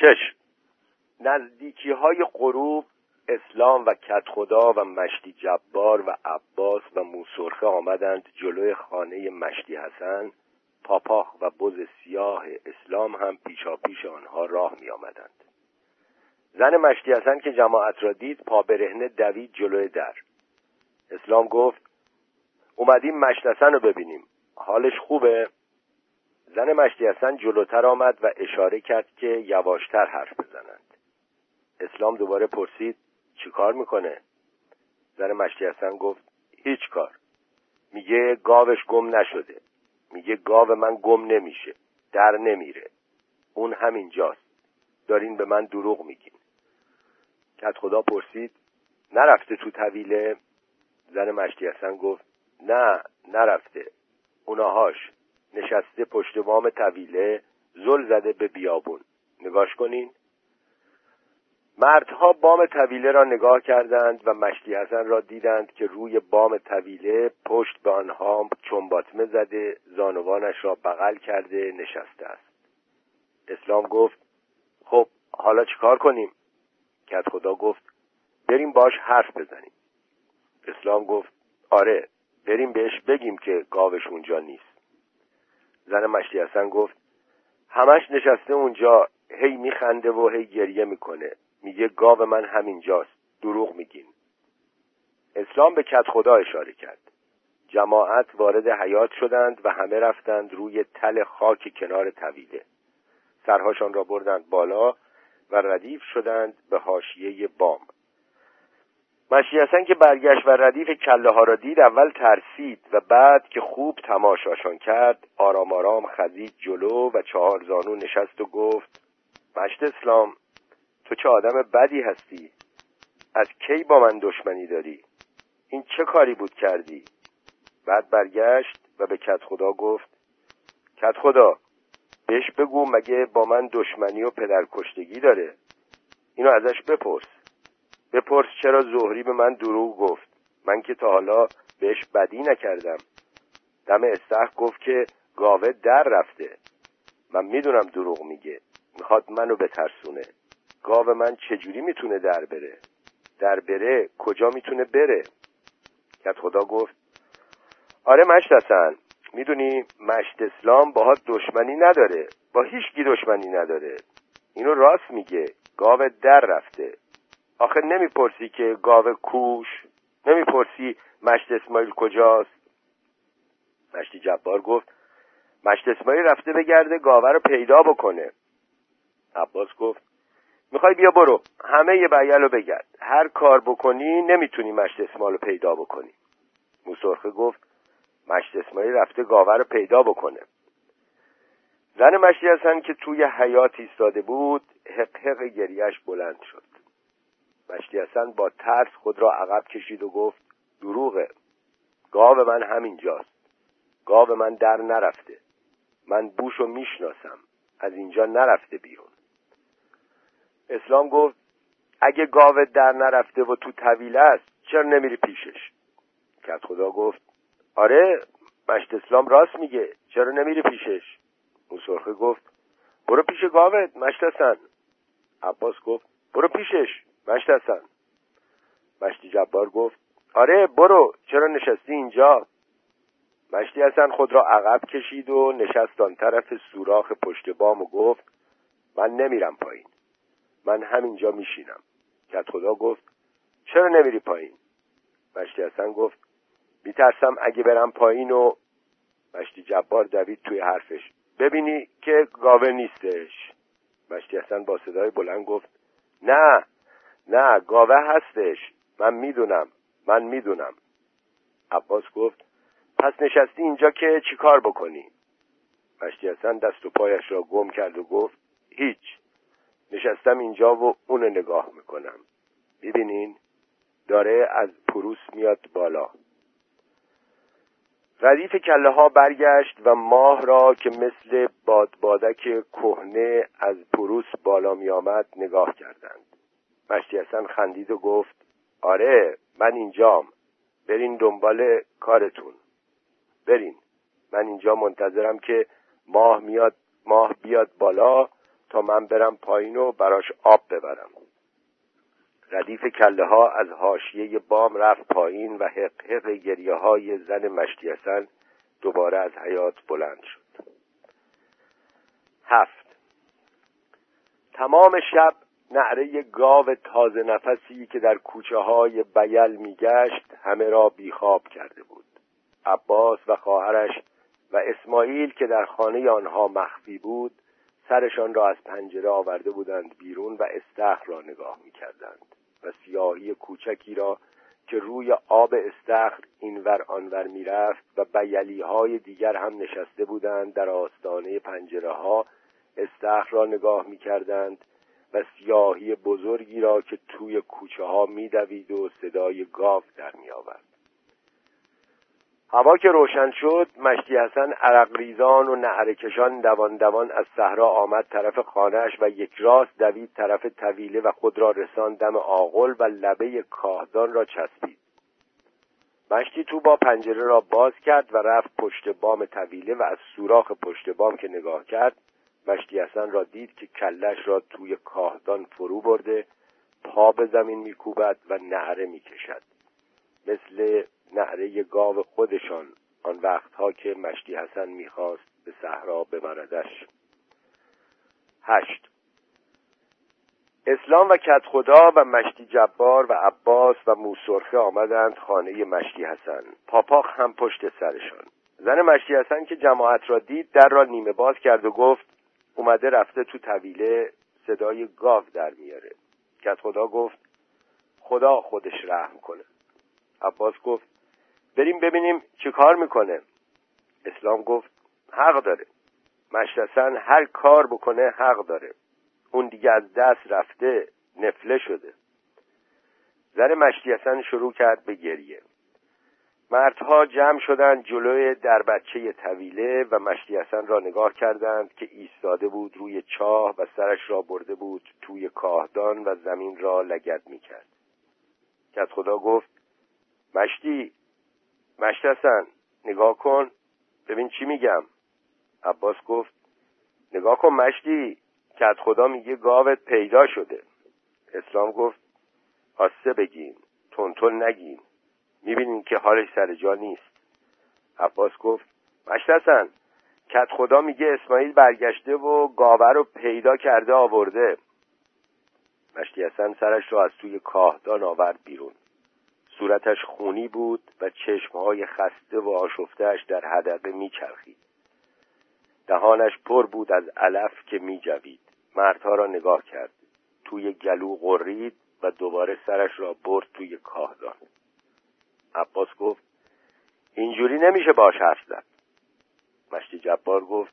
شش. نزدیکی های غروب اسلام و کت خدا و مشتی جبار و عباس و موسرخه آمدند جلوی خانه مشتی حسن. پاپاخ و بز سیاه اسلام هم پیشا پیش آنها راه می آمدند زن مشتی حسن که جماعت را دید پا برهنه دوید جلوی در. اسلام گفت اومدیم مشتی حسن رو ببینیم. حالش خوبه؟ زن مشتی حسن جلوتر آمد و اشاره کرد که یواشتر حرف بزنند. اسلام دوباره پرسید چی کار می‌کنه؟ زن مشتی حسن گفت هیچ کار. میگه گاوش گم نشده. میگه گاو من گم نمیشه در نمیره. اون همینجاست دارین به من دروغ میگین. کت خدا پرسید نرفته تو طویله؟ زن مشتی حسن گفت نه نرفته. اوناهاش نشسته پشت بام طویله زل زده به بیابون. نگاش کنین. مردها بام طویله را نگاه کردند و مشتی حسن را دیدند که روی بام طویله پشت به آنها چنباتمه زده زانوانش را بغل کرده نشسته است. اسلام گفت خب حالا چیکار کنیم؟ کت خدا گفت بریم باش حرف بزنیم. اسلام گفت آره بریم بهش بگیم که گاوش اونجا نیست. زن مشتی حسن گفت همش نشسته اونجا هی میخنده و هی گریه می‌کنه. میگه گاو من همینجاست. دروغ میگین. اسلام به کت خدا اشاره کرد. جماعت وارد حیات شدند و همه رفتند روی تل خاک کنار طویله. سرهاشان را بردند بالا و ردیف شدند به حاشیه بام. مشی حسن که برگشت و ردیف کله ها را دید اول ترسید و بعد که خوب تماشاشان کرد آرام آرام خزید جلو و چهار زانو نشست و گفت مشت اسلام تو چه آدم بدی هستی؟ از کی با من دشمنی داری؟ این چه کاری بود کردی؟ بعد برگشت و به کت خدا گفت کت خدا بهش بگو مگه با من دشمنی و پدرکشتگی داره؟ اینو ازش بپرس. بپرس چرا زهری به من دروغ گفت. من که تا حالا بهش بدی نکردم. دم استخ گفت که گاوه در رفته. من می‌دونم دروغ میگه. می‌خواد منو بترسونه. گاو من چجوری می‌تونه در بره؟ در بره کجا می‌تونه بره؟ کت خدا گفت آره مشت حسن می‌دونی مشت اسلام باهات دشمنی نداره. با هیچ کی دشمنی نداره. اینو راست میگه. گاو در رفته. آخه نمی‌پرسی که گاو کوش نمی‌پرسی مشت اسماعیل کجاست. مشتی جبار گفت مشت اسماعیل رفته بگرده گاوه رو پیدا بکنه. عباس گفت می‌خوای بیا برو همه یه بیل رو بگرد. هر کار بکنی نمی‌تونی مشت اسماعیل رو پیدا بکنی. موسرخه گفت مشت اسماعیل رفته گاوه رو پیدا بکنه. زن مشتی هستن که توی حیات ایستاده بود حق حق گریش بلند شد. مشتی حسن با ترس خود را عقب کشید و گفت دروغه گاو من همینجاست. گاو من در نرفته. من بوشو می‌شناسم. از اینجا نرفته بیرون. اسلام گفت اگه گاو در نرفته و تو طویله است چرا نمیری پیشش؟ کت خدا گفت آره مشت اسلام راست میگه چرا نمیری پیشش؟ موسرخه گفت برو پیش گاوت مشت حسن. عباس گفت برو پیشش. مشت حسن. مشتی جبار گفت آره برو چرا نشستی اینجا؟ مشتی حسن خود را عقب کشید و نشست آن طرف سوراخ پشت بام و گفت من نمیرم پایین. من همینجا میشینم. کت خدا گفت چرا نمیری پایین؟ مشتی حسن گفت میترسم اگه برم پایین و مشتی جبار دوید توی حرفش. ببینی که گاوه نیستش. مشتی حسن با صدای بلند گفت نه نه گاوه هستش. من می‌دونم. من می‌دونم. عباس گفت پس نشستی اینجا که چیکار بکنی؟ مشتی حسن دست و پایش را گم کرد و گفت هیچ. نشستم اینجا و اون نگاه می‌کنم. ببینین داره از پروس میاد بالا. ردیف کله ها برگشت و ماه را که مثل بادبادک کهنه از پروس بالا می آمد نگاه کردند. مشتی حسن خندید و گفت آره من اینجام. برین دنبال کارتون. برین. من اینجا منتظرم که ماه میاد ماه بیاد بالا تا من برم پایین و براش آب ببرم. ردیف کله ها از حاشیه بام رفت پایین و حق حق گریه های زن مشتی دوباره از حیات بلند شد. هفت. تمام شب نعره گاو تازه نفسی که در کوچه های بیل میگشت همه را بیخواب کرده بود. عباس و خواهرش و اسماعیل که در خانه آنها مخفی بود سرشان را از پنجره آورده بودند بیرون و استخر را نگاه می‌کردند و سیاهی کوچکی را که روی آب استخر اینور آنور می‌رفت و بیلی های دیگر هم نشسته بودند در آستانه پنجره ها استخر را نگاه می‌کردند و سیاهی بزرگی را که توی کوچه ها میدوید و صدای گاو در میآورد. هوا که روشن شد مشتی حسن عرق ریزان و نعرکشان دوان دوان از صحرا آمد طرف خانهاش و یک راست دوید طرف طویله و خود را رسان دم آغل و لبه کاهدان را چسبید. مشتی تو با پنجره را باز کرد و رفت پشت بام طویله و از سوراخ پشت بام که نگاه کرد مشتی حسن را دید که کلش را توی کاهدان فرو برده پا به زمین میکوبد و نعره می‌کشد. مثل نعره گاو خودشان آن وقتها که مشتی حسن می‌خواست به صحرا ببردش هشت. اسلام و کت خدا و مشتی جبار و عباس و موسرخه آمدند خانه مشتی حسن. پاپاخ هم پشت سرشان. زن مشتی حسن که جماعت را دید در را نیمه باز کرد و گفت اومده رفته تو طویله صدای گاو در میاره. کت خدا گفت خدا خودش رحم کنه. عباس گفت بریم ببینیم چه کار می‌کنه. اسلام گفت حق داره. مشتسن هر کار بکنه حق داره. اون دیگه از دست رفته نفله شده. زن مشتی شروع کرد به گریه. مردها جمع شدند جلوی در بچه طویله و مشتی را نگاه کردند که ایستاده بود روی چاه و سرش را برده بود توی کاهدان و زمین را لگد می‌کرد. کت خدا گفت مشتی مشتسن نگاه کن ببین چی میگم. عباس گفت نگاه کن مشتی کت خدا میگه گاوت پیدا شده. اسلام گفت آسه بگین تونتون نگین می‌بینین که حالش سر جا نیست. عباس گفت مشتسن کت خدا میگه اسماعیل برگشته و گاوه رو پیدا کرده آورده. مشتی سرش رو از توی کاهدان آورد بیرون. صورتش خونی بود و چشمهای خسته و آشفتهش در حدقه میچرخید. دهانش پر بود از علف که میجوید. مردها را نگاه کرد. توی گلو غرید و دوباره سرش را برد توی کاهدان. عباس گفت اینجوری نمیشه باش حرف زد. مشتی جبار گفت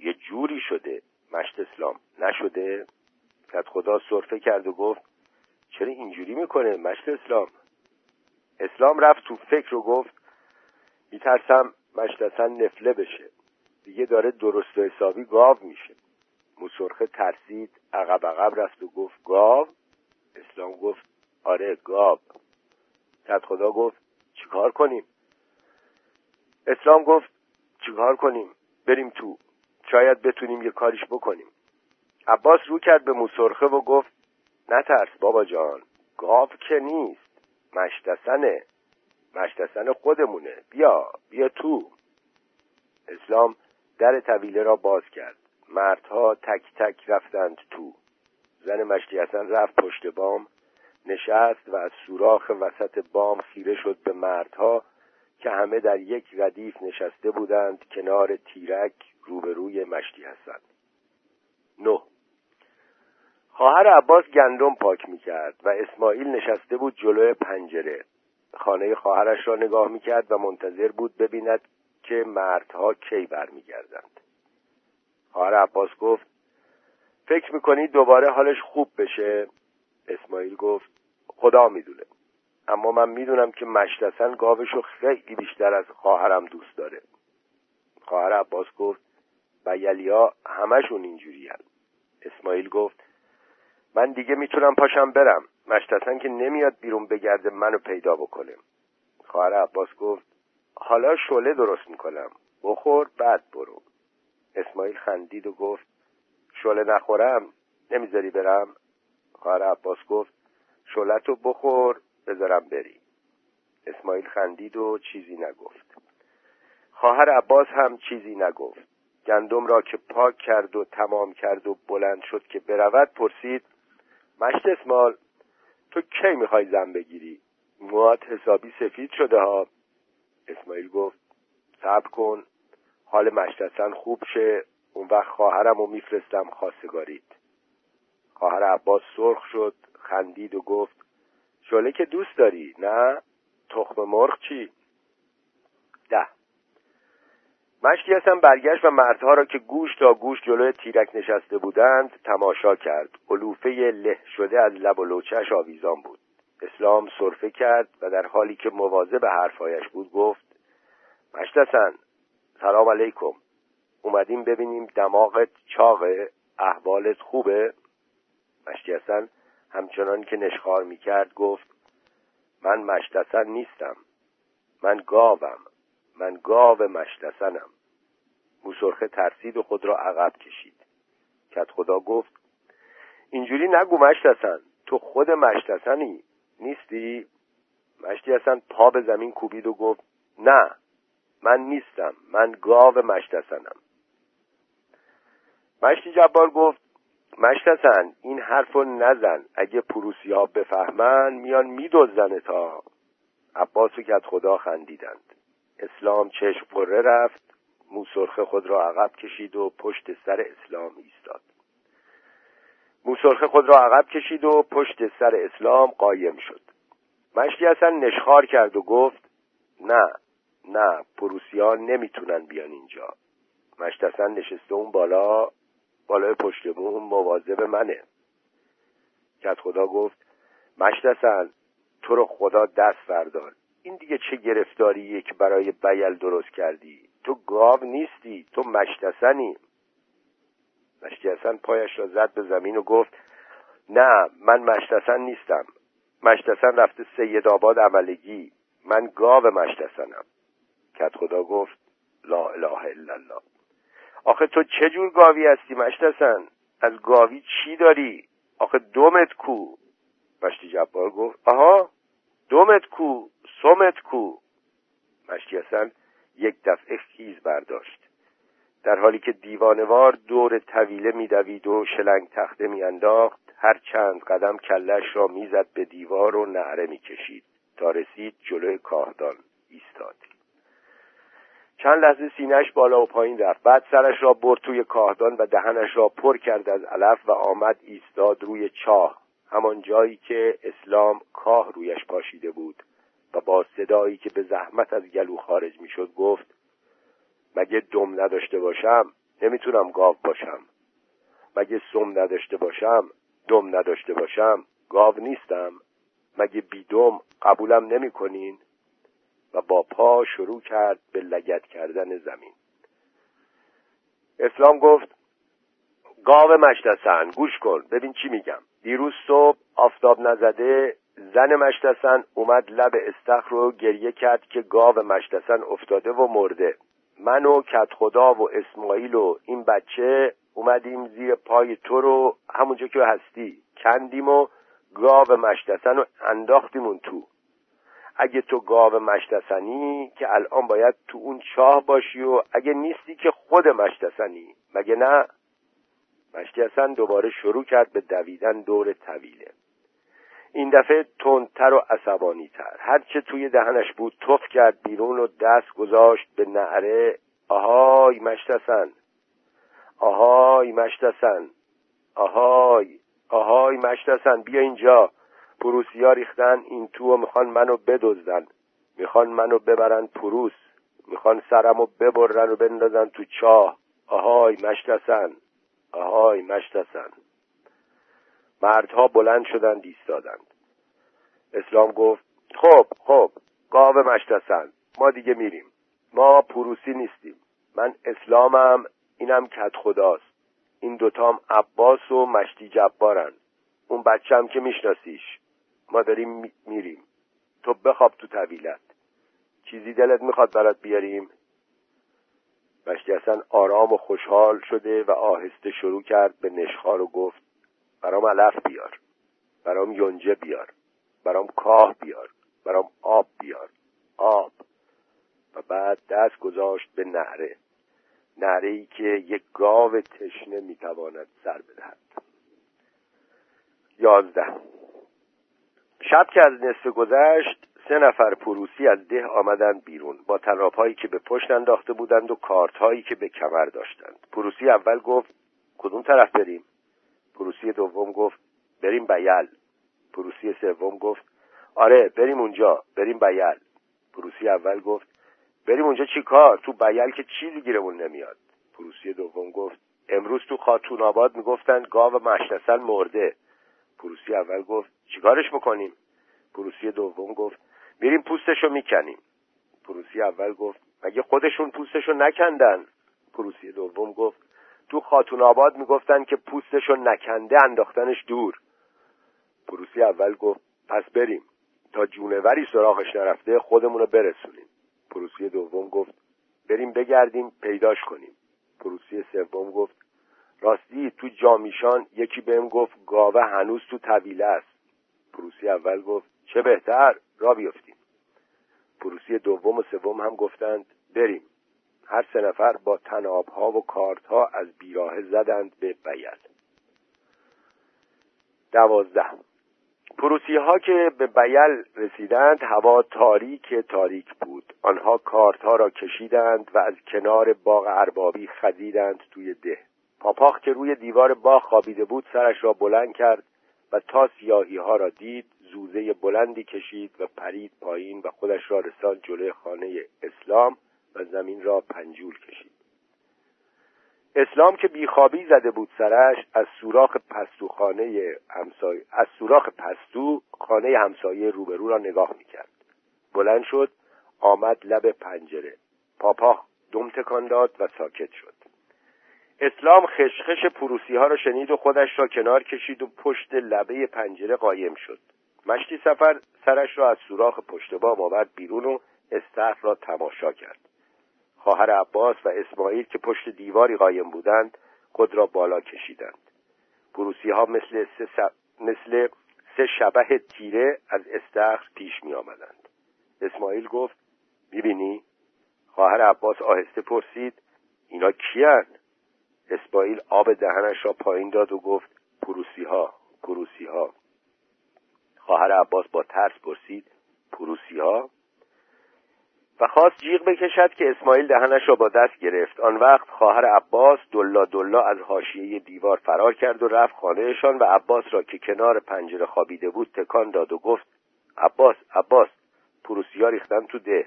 یه جوری شده مشت اسلام نشده. کت خدا صرفه کرد و گفت چرا اینجوری می‌کنه مشت اسلام؟ اسلام رفت تو فکر و گفت میترسم مشتسن نفله بشه. دیگه داره درست و حسابی گاو میشه. موسرخه ترسید عقب عقب رفت و گفت گاو؟ اسلام گفت آره گاو. کت خدا گفت چیکار کنیم؟ اسلام گفت چیکار کنیم؟ بریم تو. شاید بتونیم یه کاریش بکنیم. عباس رو کرد به موسرخه و گفت نترس بابا جان گاو که نیست مشتسنه. مشتسن خودمونه. بیا بیا تو. اسلام در طویله را باز کرد. مردها تک تک رفتند تو. زن مشتی رفت پشت بام نشست و از سوراخ وسط بام خیره شد به مردها که همه در یک ردیف نشسته بودند کنار تیرک روبروی مشتی حسن نه. خواهر عباس گندم پاک می‌کرد و اسماعیل نشسته بود جلوی پنجره. خانه خواهرش را نگاه می‌کرد و منتظر بود ببیند که مردها کی برمیگردند. خواهر عباس گفت فکر می‌کنی دوباره حالش خوب بشه؟ اسماعیل گفت خدا می‌دونه. اما من می‌دونم که مشتسن گاوشو خیلی بیشتر از خواهرم دوست داره. خواهر عباس گفت بیلیا همشون اینجوری اسماعیل گفت من دیگه می‌تونم پاشم برم. مشتسن که نمیاد بیرون بگرده منو پیدا بکنه. خواهر عباس گفت حالا شله درست می‌کنم. بخور بعد برو. اسماعیل خندید و گفت شله نخورم. نمی‌ذاری برم؟ خواهر عباس گفت شلتو بخور بذارم بری اسماعیل خندید و چیزی نگفت. خواهر عباس هم چیزی نگفت. گندم را که پاک کرد و تمام کرد و بلند شد که برود پرسید مشت اسمال تو کی می‌خوای زن بگیری؟ موات حسابی سفید شده ها؟ اسماعیل گفت صبر کن حال مشتسن خوب شه اون وقت خواهرم رو میفرستم خواستگارید خواهر عباس سرخ شد خندید و گفت شله که دوست داری نه؟ تخم مرغ چی؟ ده. مشتی هستم برگشت و مردها را که گوش تا گوش جلوی تیرک نشسته بودند تماشا کرد. علوفه له شده از لب و لوچش آویزان بود. اسلام صرفه کرد و در حالی که مواظب به حرفایش بود گفت مشتسن سلام علیکم. اومدیم ببینیم دماغت چاقه احوالت خوبه؟ مشتی هستن همچنان که نشخار می‌کرد گفت من مشتسن نیستم. من گاوم. من گاو مشتسنم موسرخه ترسید و خود را عقب کشید. کت خدا گفت اینجوری نگو مشتسن تو خود مشتسنی نیستی؟ مشتی اصلا پا به زمین کوبید و گفت نه من نیستم. من گاو مشتسنم مشتی جبار گفت مشتسن این حرفو نزن. اگه پروسی بفهمن میان میدوزن تا. عباس و کت خدا خندیدند. اسلام چشم قره رفت موسرخه خود را عقب کشید و پشت سر اسلام ایستاد. موسرخه خود را عقب کشید و پشت سر اسلام قایم شد. مشتی اصلا نشخار کرد و گفت نه نه پروسیان نمی‌تونن بیان اینجا. مشتسن نشسته اون بالا بالای پشت بوم مواظب منه. کت خدا گفت مشتسن تو رو خدا دست بردار. این دیگه چه گرفتاریه که برای بیل درست کردی؟ تو گاو نیستی تو مشتسنی مشتسن پایش را زد به زمین و گفت نه من مشتسن نیستم. مشتسن رفته سید آباد عملگی. من گاو مشتسنم کت خدا گفت لا اله الا الله. آخه تو چه جور گاوی هستی مشتسن از گاوی چی داری؟ آخه دومت کو. مشتی جبار گفت آها دومت کو سومت کو. مشتی حسن یک دفعه خیز برداشت. در حالی که دیوانوار دور طویله میدوید و شلنگ تخته میانداخت هر چند قدم کلش را می‌زد به دیوار و نعره می‌کشید تا رسید جلوی کاهدان. چند لحظه سینهش بالا و پایین رفت. بعد سرش را برد توی کاهدان و دهنش را پر کرد از علف و آمد ایستاد روی چاه همان جایی که اسلام کاه رویش پاشیده بود. و با صدایی که به زحمت از گلو خارج می‌شد گفت مگه دم نداشته باشم؟ نمی‌تونم گاو باشم. مگه سم نداشته باشم؟ دم نداشته باشم؟ گاو نیستم. مگه بیدم قبولم نمی‌کنین؟ و با پا شروع کرد به لگت کردن زمین. اسلام گفت گاو مشتسن گوش کن ببین چی میگم. دیروز صبح آفتاب نزده زن مشتسن اومد لب استخر رو گریه کرد که گاو مشتسن افتاده و مرده. من و کت خدا و اسماعیل و این بچه اومدیم زیر پای تو رو همونجا که هستی کندیم و گاو مشتسن رو انداختیم اون تو. اگه تو گاو مشتسنی که الان باید تو اون چاه باشی و اگه نیستی که خود مشتسنی. مگه نه؟ مشتسن دوباره شروع کرد به دویدن دور طویله. این دفعه تندتر و عصبانی تر هرچه توی دهنش بود تف کرد بیرون و دست گذاشت به نعره. آهای مشتسن. آهای مشتسن. آهای. آهای مشتسن. بیا اینجا. پروسیا ریختن این تو می‌خوان منو بدزدن. می‌خوان منو ببرن پروس. می‌خوان سرمو ببرن و بندازن تو چاه. آهای مشتسن. آهای مشتسن. مردها بلند شدند ایستادند. اسلام گفت خب خب گاو مشتسن ما دیگه میریم. ما پروسی نیستیم. من اسلامم اینم کت خداست. این دوتام عباس و مشتی جبارن. اون بچم که میشناسیش. ما داریم میریم. تو بخواب تو طویلت. چیزی دلت می‌خواد برات بیاریم؟ مشتی حسن آرام و خوشحال شده و آهسته شروع کرد به نشخار و گفت برام علف بیار. برام یونجه بیار. برام کاه بیار. برام آب بیار. آب. و بعد دست گذاشت به نهره. نهره ای که یک گاو تشنه می‌تواند سر بدهد. یازده. شب که از نصف گذشت سه نفر پروسی از ده آمدند بیرون با هایی که به پشت انداخته بودند و کارت هایی که به کمر داشتند. پروسی اول گفت کدوم طرف بریم؟ پروسی دوم گفت بریم بیل. پروسی سوم گفت آره بریم اونجا بریم بیل. پروسی اول گفت بریم اونجا چی کار؟ تو بیل که چیزی گیرمون نمیاد. پروسی دوم گفت امروز تو خاتون آباد می‌گفتند گاو مشدی حسن مرده. پروسی اول گفت چیکارش می‌کنیم پروسی دوم گفت میریم پوستشو می‌کنیم. پروسی اول گفت مگه خودشون پوستشو نکندن؟ پروسی دوم گفت تو خاتون آباد می‌گفتن که پوستشو نکنده انداختنش دور. پروسی اول گفت پس بریم. تا جونوری سراغش نرفته خودمونو برسونیم. پروسی دوم گفت بریم بگردیم پیداش کنیم. پروسی سوم گفت راستی تو جامیشان یکی بهم گفت گاوه هنوز تو طویله است. پروسی اول گفت چه بهتر؟ را بیفتیم. پروسی دوم و سوم هم گفتند بریم. هر سه نفر با تنابها و کارتها از بیراه زدند به بیل دوازده پروسی ها که به بیل رسیدند هوا تاریک تاریک بود. آنها کارت ها را کشیدند و از کنار باغ اربابی خزیدند توی ده. پاپاخ که روی دیوار باغ خوابیده بود سرش را بلند کرد و تا سیاهی ها را دید زوزه بلندی کشید و پرید پایین و خودش را رساند جلوی خانه اسلام و زمین را پنجول کشید. اسلام که بیخوابی زده بود سرش از سوراخ پستو خانه همسایه از سوراخ پستو خانه همسایه روبرو را نگاه می‌کرد. بلند شد آمد لب پنجره. پاپا دم تکان داد و ساکت شد. اسلام خشخش پروسی ها را شنید و خودش را کنار کشید و پشت لبه پنجره قایم شد. مشتی سفر سرش را از سوراخ پشت بام آورد بیرون و استخر را تماشا کرد. خواهر عباس و اسماعیل که پشت دیواری قایم بودند خود را بالا کشیدند. پروسی ها مثل سه, مثل سه شبه تیره از استخر پیش می آمدند اسماعیل گفت می‌بینی خواهر عباس آهسته پرسید اینا کیان؟ اسماعیل آب دهنش را پایین داد و گفت پروسی ها پروسی ها خواهر عباس با ترس پرسید پروسی ها و خواست جیغ بکشد که اسماعیل دهنش را با دست گرفت. آن وقت خواهر عباس دلا دلا از حاشیه دیوار فرار کرد و رفت خانهشان و عباس را که کنار پنجره خوابیده بود تکان داد و گفت عباس عباس پروسی ها ریختن تو ده.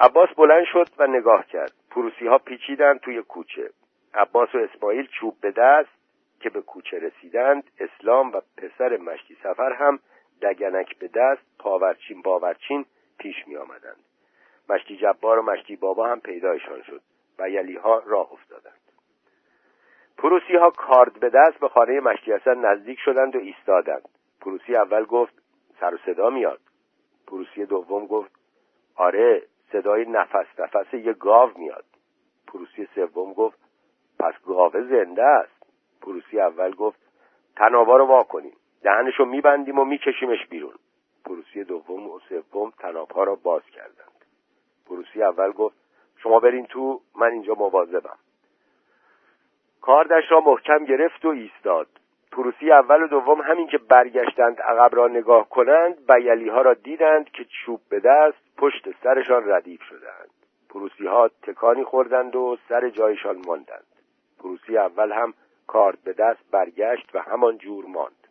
عباس بلند شد و نگاه کرد. پروسی ها پیچیدن توی کوچه. عباس و اسماعیل چوب به دست که به کوچه رسیدند اسلام و پسر مشتی سفر هم دگنک به دست پاورچین باورچین پیش می آمدند مشتی جبار و مشتی بابا هم پیدایشان شد و یلی ها راه افتادند. پروسی ها کارد به دست به خانه مشتی حسن نزدیک شدند و ایستادند. پروسی اول گفت سر و صدا میاد. پروسی دوم گفت آره صدای نفس نفس یه گاو میاد. پروسی سوم گفت پس گاوه زنده است. پروسی اول گفت طنابا رو وا کنیم. دهنشو میبندیم و میکشیمش بیرون. پروسی دوم و سوم طناب‌ها را باز کردند. پروسی اول گفت شما برین تو من اینجا مواظبم. کاردش را محکم گرفت و ایستاد. پروسی اول و دوم همین که برگشتند عقب را نگاه کنند بیلی ها را دیدند که چوب به دست پشت سرشان ردیف شدند. پروسی ها تکانی خوردند و سر جایشان ماندند. پروسی اول هم کارد به دست برگشت و همان جور ماند.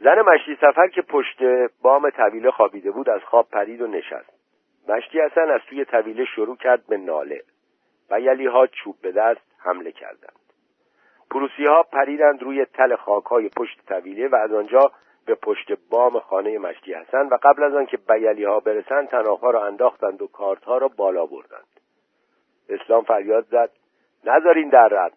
زن مشتی سفر که پشت بام طویله خوابیده بود از خواب پرید و نشست. مشتی اصلا از توی طویله شروع کرد به ناله. و یلی ها چوب به دست حمله کردند. پروسی ها پریدند روی تل خاک های پشت طویله و از آنجا به پشت بام خانه مشتی حسن و قبل از آنکه بیلی ها برسند تناها را انداختند و کارت ها را بالا بردند. اسلام فریاد زد نذارین در رد.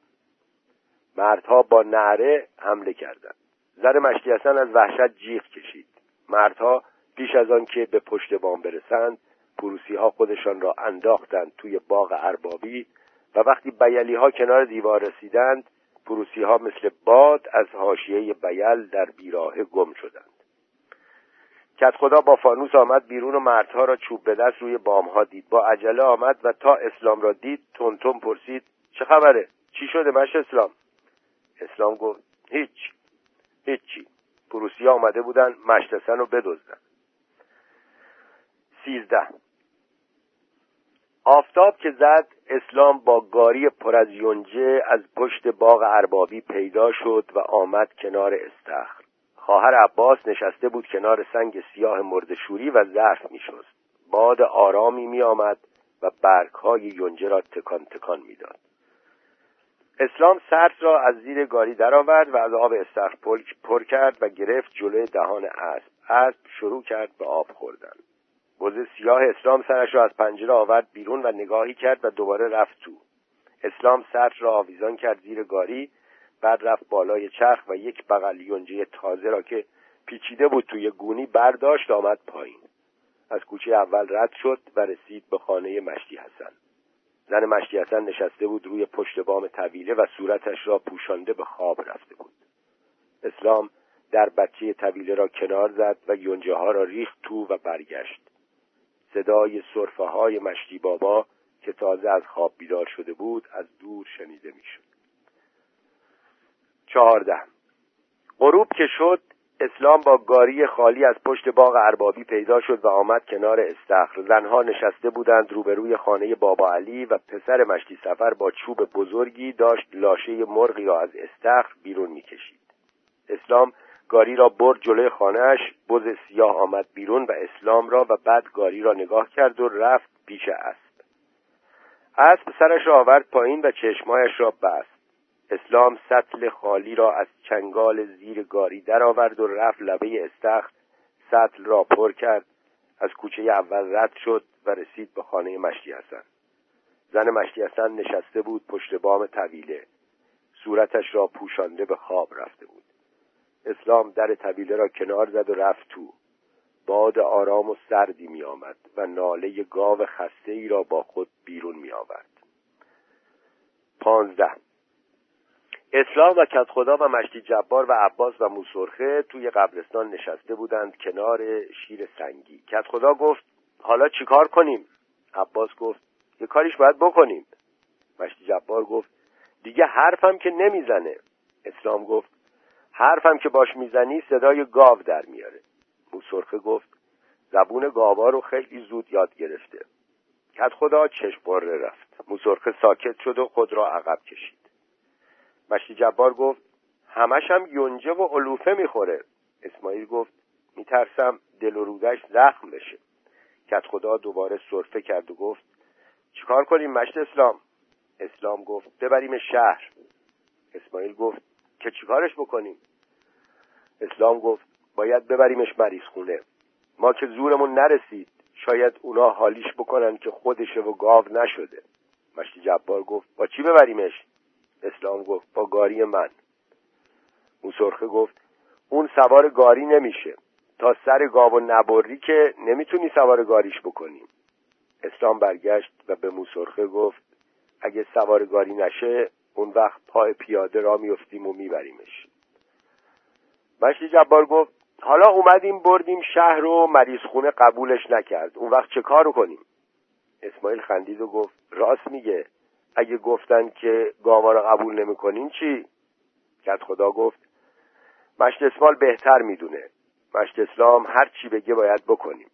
مردها با نعره حمله کردند. زن مشتی حسن از وحشت جیغ کشید. مردها پیش از آن که به پشت بام برسند پروسی ها خودشان را انداختند توی باغ اربابی و وقتی بیلی ها کنار دیوار رسیدند پروسی ها مثل باد از حاشیه بیل در بیراه گم شدند. کت خدا با فانوس آمد بیرون و مردها را چوب به دست روی بام ها دید. با عجله آمد و تا اسلام را دید تون پرسید چه خبره؟ چی شده مش اسلام؟ اسلام گفت هیچ. هیچی. پروسی آمده بودن مشتسن رو بدزدن. سیزده. آفتاب که زد اسلام با گاری پر از یونجه از پشت باغ اربابی پیدا شد و آمد کنار استخر. خواهر عباس نشسته بود کنار سنگ سیاه مردشوری و ظرف میشست. باد آرامی می آمد و برگهای یونجه را تکان تکان می‌داد. اسلام سرس را از زیر گاری درآورد و از آب استخر پر کرد و گرفت جلوی دهان اسب. اسب شروع کرد به آب خوردن. بز سیاه اسلام سرش را از پنجره آورد بیرون و نگاهی کرد و دوباره رفت تو. اسلام سر را آویزان کرد زیر گاری بعد رفت بالای چرخ و یک بغل یونجه تازه را که پیچیده بود توی گونی برداشت آمد پایین. از کوچه اول رد شد و رسید به خانه مشتی حسن. زن مشتی نشسته بود روی پشت بام طویله و صورتش را پوشانده به خواب رفته بود. اسلام در بچه طویله را کنار زد و یونجه ها را ریخت تو و برگشت. صدای صرفه های مشتی بابا که تازه از خواب بیدار شده بود از دور شنیده می‌شد. چهارده. غروب که شد اسلام با گاری خالی از پشت باغ اربابی پیدا شد و آمد کنار استخر. زنها نشسته بودند روبروی خانه بابا علی و پسر مشتی سفر با چوب بزرگی داشت لاشه مرغی را از استخر بیرون می‌کشید. اسلام گاری را برد جلوی خانهاش بز سیاه آمد بیرون و اسلام را و بعد گاری را نگاه کرد و رفت پیش اسب. اسب سرش را آورد پایین و چشمایش را بست. اسلام سطل خالی را از چنگال زیر گاری درآورد و رفت لبه استخر سطل را پر کرد. از کوچه اول رد شد و رسید به خانه مشتی حسن. زن مشتی حسن نشسته بود پشت بام طویله. صورتش را پوشانده به خواب رفته بود. اسلام در طویله را کنار زد و رفت تو. باد آرام و سردی می آمد و ناله گاو خسته ای را با خود بیرون می آورد. پانزده اسلام و کت خدا و مشتی جبار و عباس و موسرخه توی قبرستان نشسته بودند کنار شیر سنگی. کت خدا گفت حالا چیکار کنیم؟ عباس گفت یه کاریش باید بکنیم. مشتی جبار گفت دیگه حرفم که نمی‌زنه. اسلام گفت حرفم که باش می‌زنی صدای گاو در میاره. موسرخه گفت زبون گاوا رو خیلی زود یاد گرفته. کت خدا چشم بره رفت. موسرخه ساکت شد و خود را عقب کشید. مشتی جبار گفت همش هم یونجه و علوفه می‌خوره. اسماعیل گفت میترسم دل و رودش زخم بشه. کت خدا دوباره صرفه کرد و گفت چیکار کنیم مشت اسلام؟ اسلام گفت ببریم شهر. اسماعیل گفت که چیکارش بکنیم؟ اسلام گفت باید ببریمش مریض خونه ما که زورمون نرسید شاید اونا حالیش بکنن که خودشه و گاو نشده. مشتی جبار گفت با چی ببریمش؟ اسلام گفت با گاری من. موسرخه گفت اون سوار گاری نمیشه. تا سر گاو و نبری که نمی‌تونی سوار گاریش بکنیم اسلام برگشت و به موسرخه گفت اگه سوار گاری نشه اون وقت پای پیاده را میفتیم و میبریمش. مشتی جبار گفت حالا اومدیم بردیم شهر و مریض خونه قبولش نکرد. اون وقت چه کارو کنیم؟ اسماعیل خندید و گفت راست میگه. اگه گفتن که گاوا رو قبول نمی‌کنین چی؟ کت خدا گفت مشت اسمال بهتر می‌دونه. مشت اسلام هر چی بگه باید بکنیم.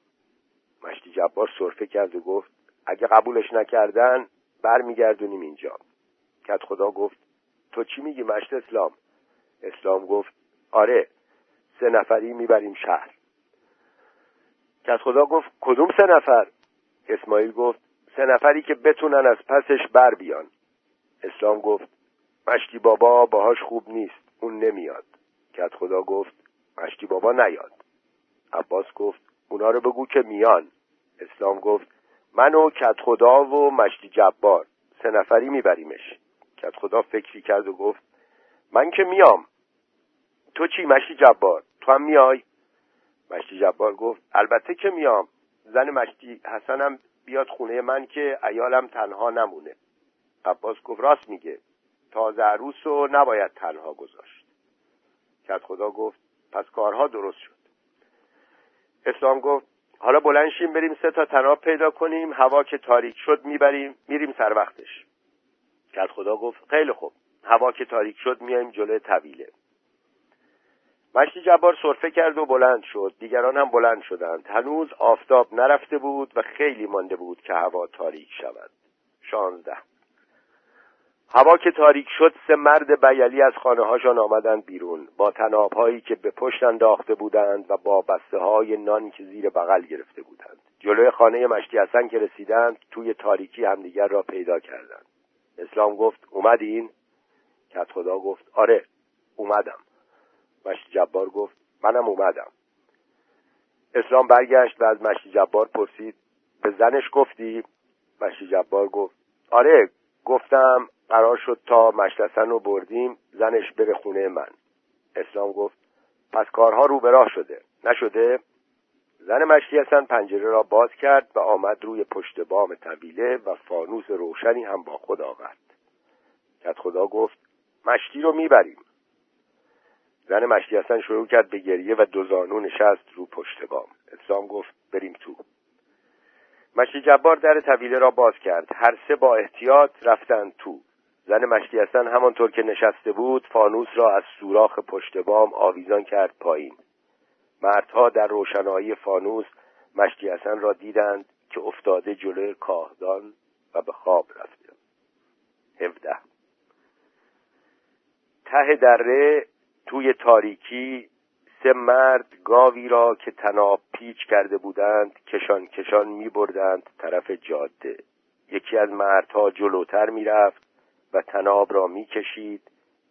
مشتی جبار صرفه کرد و گفت اگه قبولش نکردن برمیگردونیم اینجا. کت خدا گفت تو چی میگی مشت اسلام؟ اسلام گفت آره سه نفری می‌بریم شهر. کت خدا گفت کدوم سه نفر؟ اسماعیل گفت سه نفری که بتونن از پسش بر بیان. اسلام گفت مشتی بابا باهاش خوب نیست اون نمیاد. کت خدا گفت مشتی بابا نیاد. عباس گفت اونا رو بگو که میان. اسلام گفت من و کت خدا و مشتی جبار سه نفری میبریمش. کت خدا فکری کرد و گفت من که میام. تو چی مشتی جبار؟ تو هم میای؟ مشتی جبار گفت البته که میام. زن مشتی حسنم بیاد خونه من که ایالم تنها نمونه. عباس گفت راست میگه. تازه عروس رو نباید تنها گذاشت. کت خدا گفت پس کارها درست شد. اسلام گفت حالا بلنشیم بریم سه تا تناب پیدا کنیم هوا که تاریک شد می‌بریم میریم سر وقتش. کت خدا گفت خیلی خوب. هوا که تاریک شد میایم جلوی طویله. مشتی جبار صرفه کرد و بلند شد. دیگران هم بلند شدند. هنوز آفتاب نرفته بود و خیلی مانده بود که هوا تاریک شود. شانزده. هوا که تاریک شد سه مرد بیلی از خانه هاشان آمدند بیرون. با تناب هایی که به پشت انداخته بودند و با بسته های نان که زیر بغل گرفته بودند. جلوی خانه مشتی حسن که رسیدند توی تاریکی همدیگر را پیدا کردند. اسلام گفت اومدین؟ کت خدا گفت آره اومدم. مشتی جبار گفت منم اومدم. اسلام برگشت و از مشتی جبار پرسید به زنش گفتی؟ مشتی جبار گفت آره گفتم قرار شد تا مشتسن رو بردیم زنش بره خونه من. اسلام گفت پس کارها رو به راه شده. نشده؟ زن مشتی هستن پنجره را باز کرد و آمد روی پشت بام طویله و فانوس روشنی هم با خود آورد. کت خدا گفت مشتی رو می‌بریم. زن مشتی هستن شروع کرد به گریه و دو زانو نشست رو پشت بام. اسلام گفت بریم تو. مشتی جبار در طویله را باز کرد. هر سه با احتیاط رفتند تو. زن مشتی هستن همانطور که نشسته بود فانوس را از سوراخ پشت بام آویزان کرد پایین. مردها در روشنایی فانوس مشتی حسن را دیدند که افتاده جلوی کاهدان و به خواب رفته. هفده. ته دره توی تاریکی سه مرد گاوی را که تناب پیچ کرده بودند کشان کشان می بردند طرف جاده یکی از مردها جلوتر می رفت و تناب را می کشید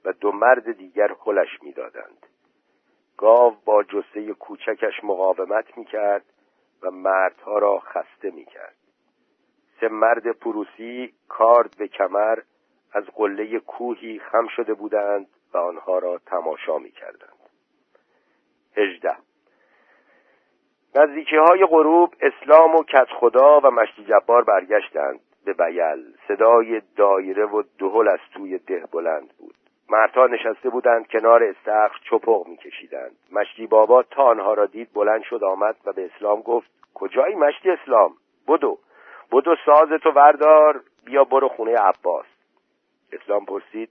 و دو مرد دیگر خلش می دادند. گاو با جسه کوچکش مقاومت می کرد و مردها را خسته می کرد. سه مرد پروسی کارد به کمر از قله کوهی خم شده بودند و آنها را تماشا می کردند. هجده. نزدیکی های غروب اسلام و کت خدا و مشتی جبار برگشتند به بیل. صدای دایره و دهل از توی ده بلند بود. مردها نشسته بودند کنار استخر چپق میکشیدند. مشتی بابا تا آنها را دید بلند شد آمد و به اسلام گفت کجایی مشتی اسلام؟ بدو. بدو سازتو وردار. بیا برو خونه عباس. اسلام پرسید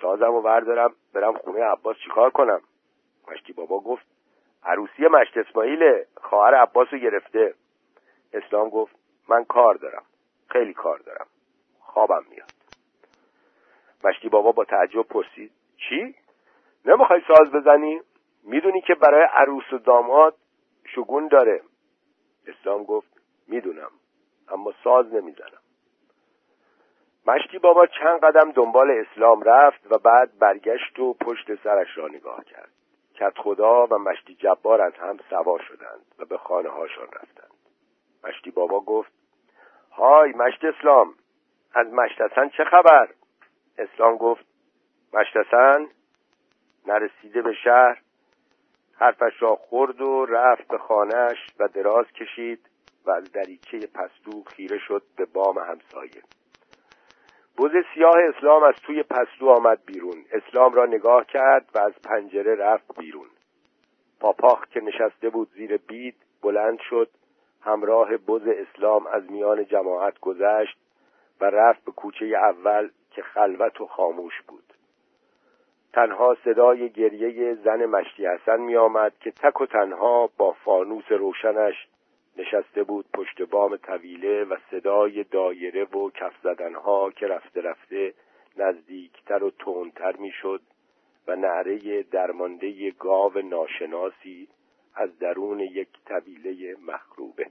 سازم و وردارم برم خونه عباس چیکار کنم؟ مشتی بابا گفت عروسی مشت اسماعیل خواهر عباس رو گرفته. اسلام گفت من کار دارم خیلی کار دارم. خوابم میاد. مشتی بابا با تعجب پرسید چی؟ نمی‌خوای ساز بزنی؟ می‌دونی که برای عروس و داماد شگون داره. اسلام گفت می‌دونم اما ساز نمی‌زنم. مشتی بابا چند قدم دنبال اسلام رفت و بعد برگشت و پشت سرش را نگاه کرد. کت خدا و مشتی جبار از هم سوا شدند و به خانه هاشان رفتند. مشتی بابا گفت های مشت اسلام از مشتسن چه خبر؟ اسلام گفت مشتسن نرسیده به شهر حرفش را خورد و رفت به خانهش و دراز کشید و از دریچه پستو خیره شد به بام همسایه. بز سیاه اسلام از توی پستو آمد بیرون. اسلام را نگاه کرد و از پنجره رفت بیرون. پاپاخ که نشسته بود زیر بید بلند شد همراه بز اسلام از میان جماعت گذشت و رفت به کوچه اول که خلوت و خاموش بود. تنها صدای گریه زن مشتی حسن می آمد که تک و تنها با فانوس روشنش نشسته بود پشت بام طویله و صدای دایره و کف زدنها که رفته رفته نزدیکتر و تندتر می‌شد و نعره درمانده گاو ناشناسی از درون یک طویله مخروبه.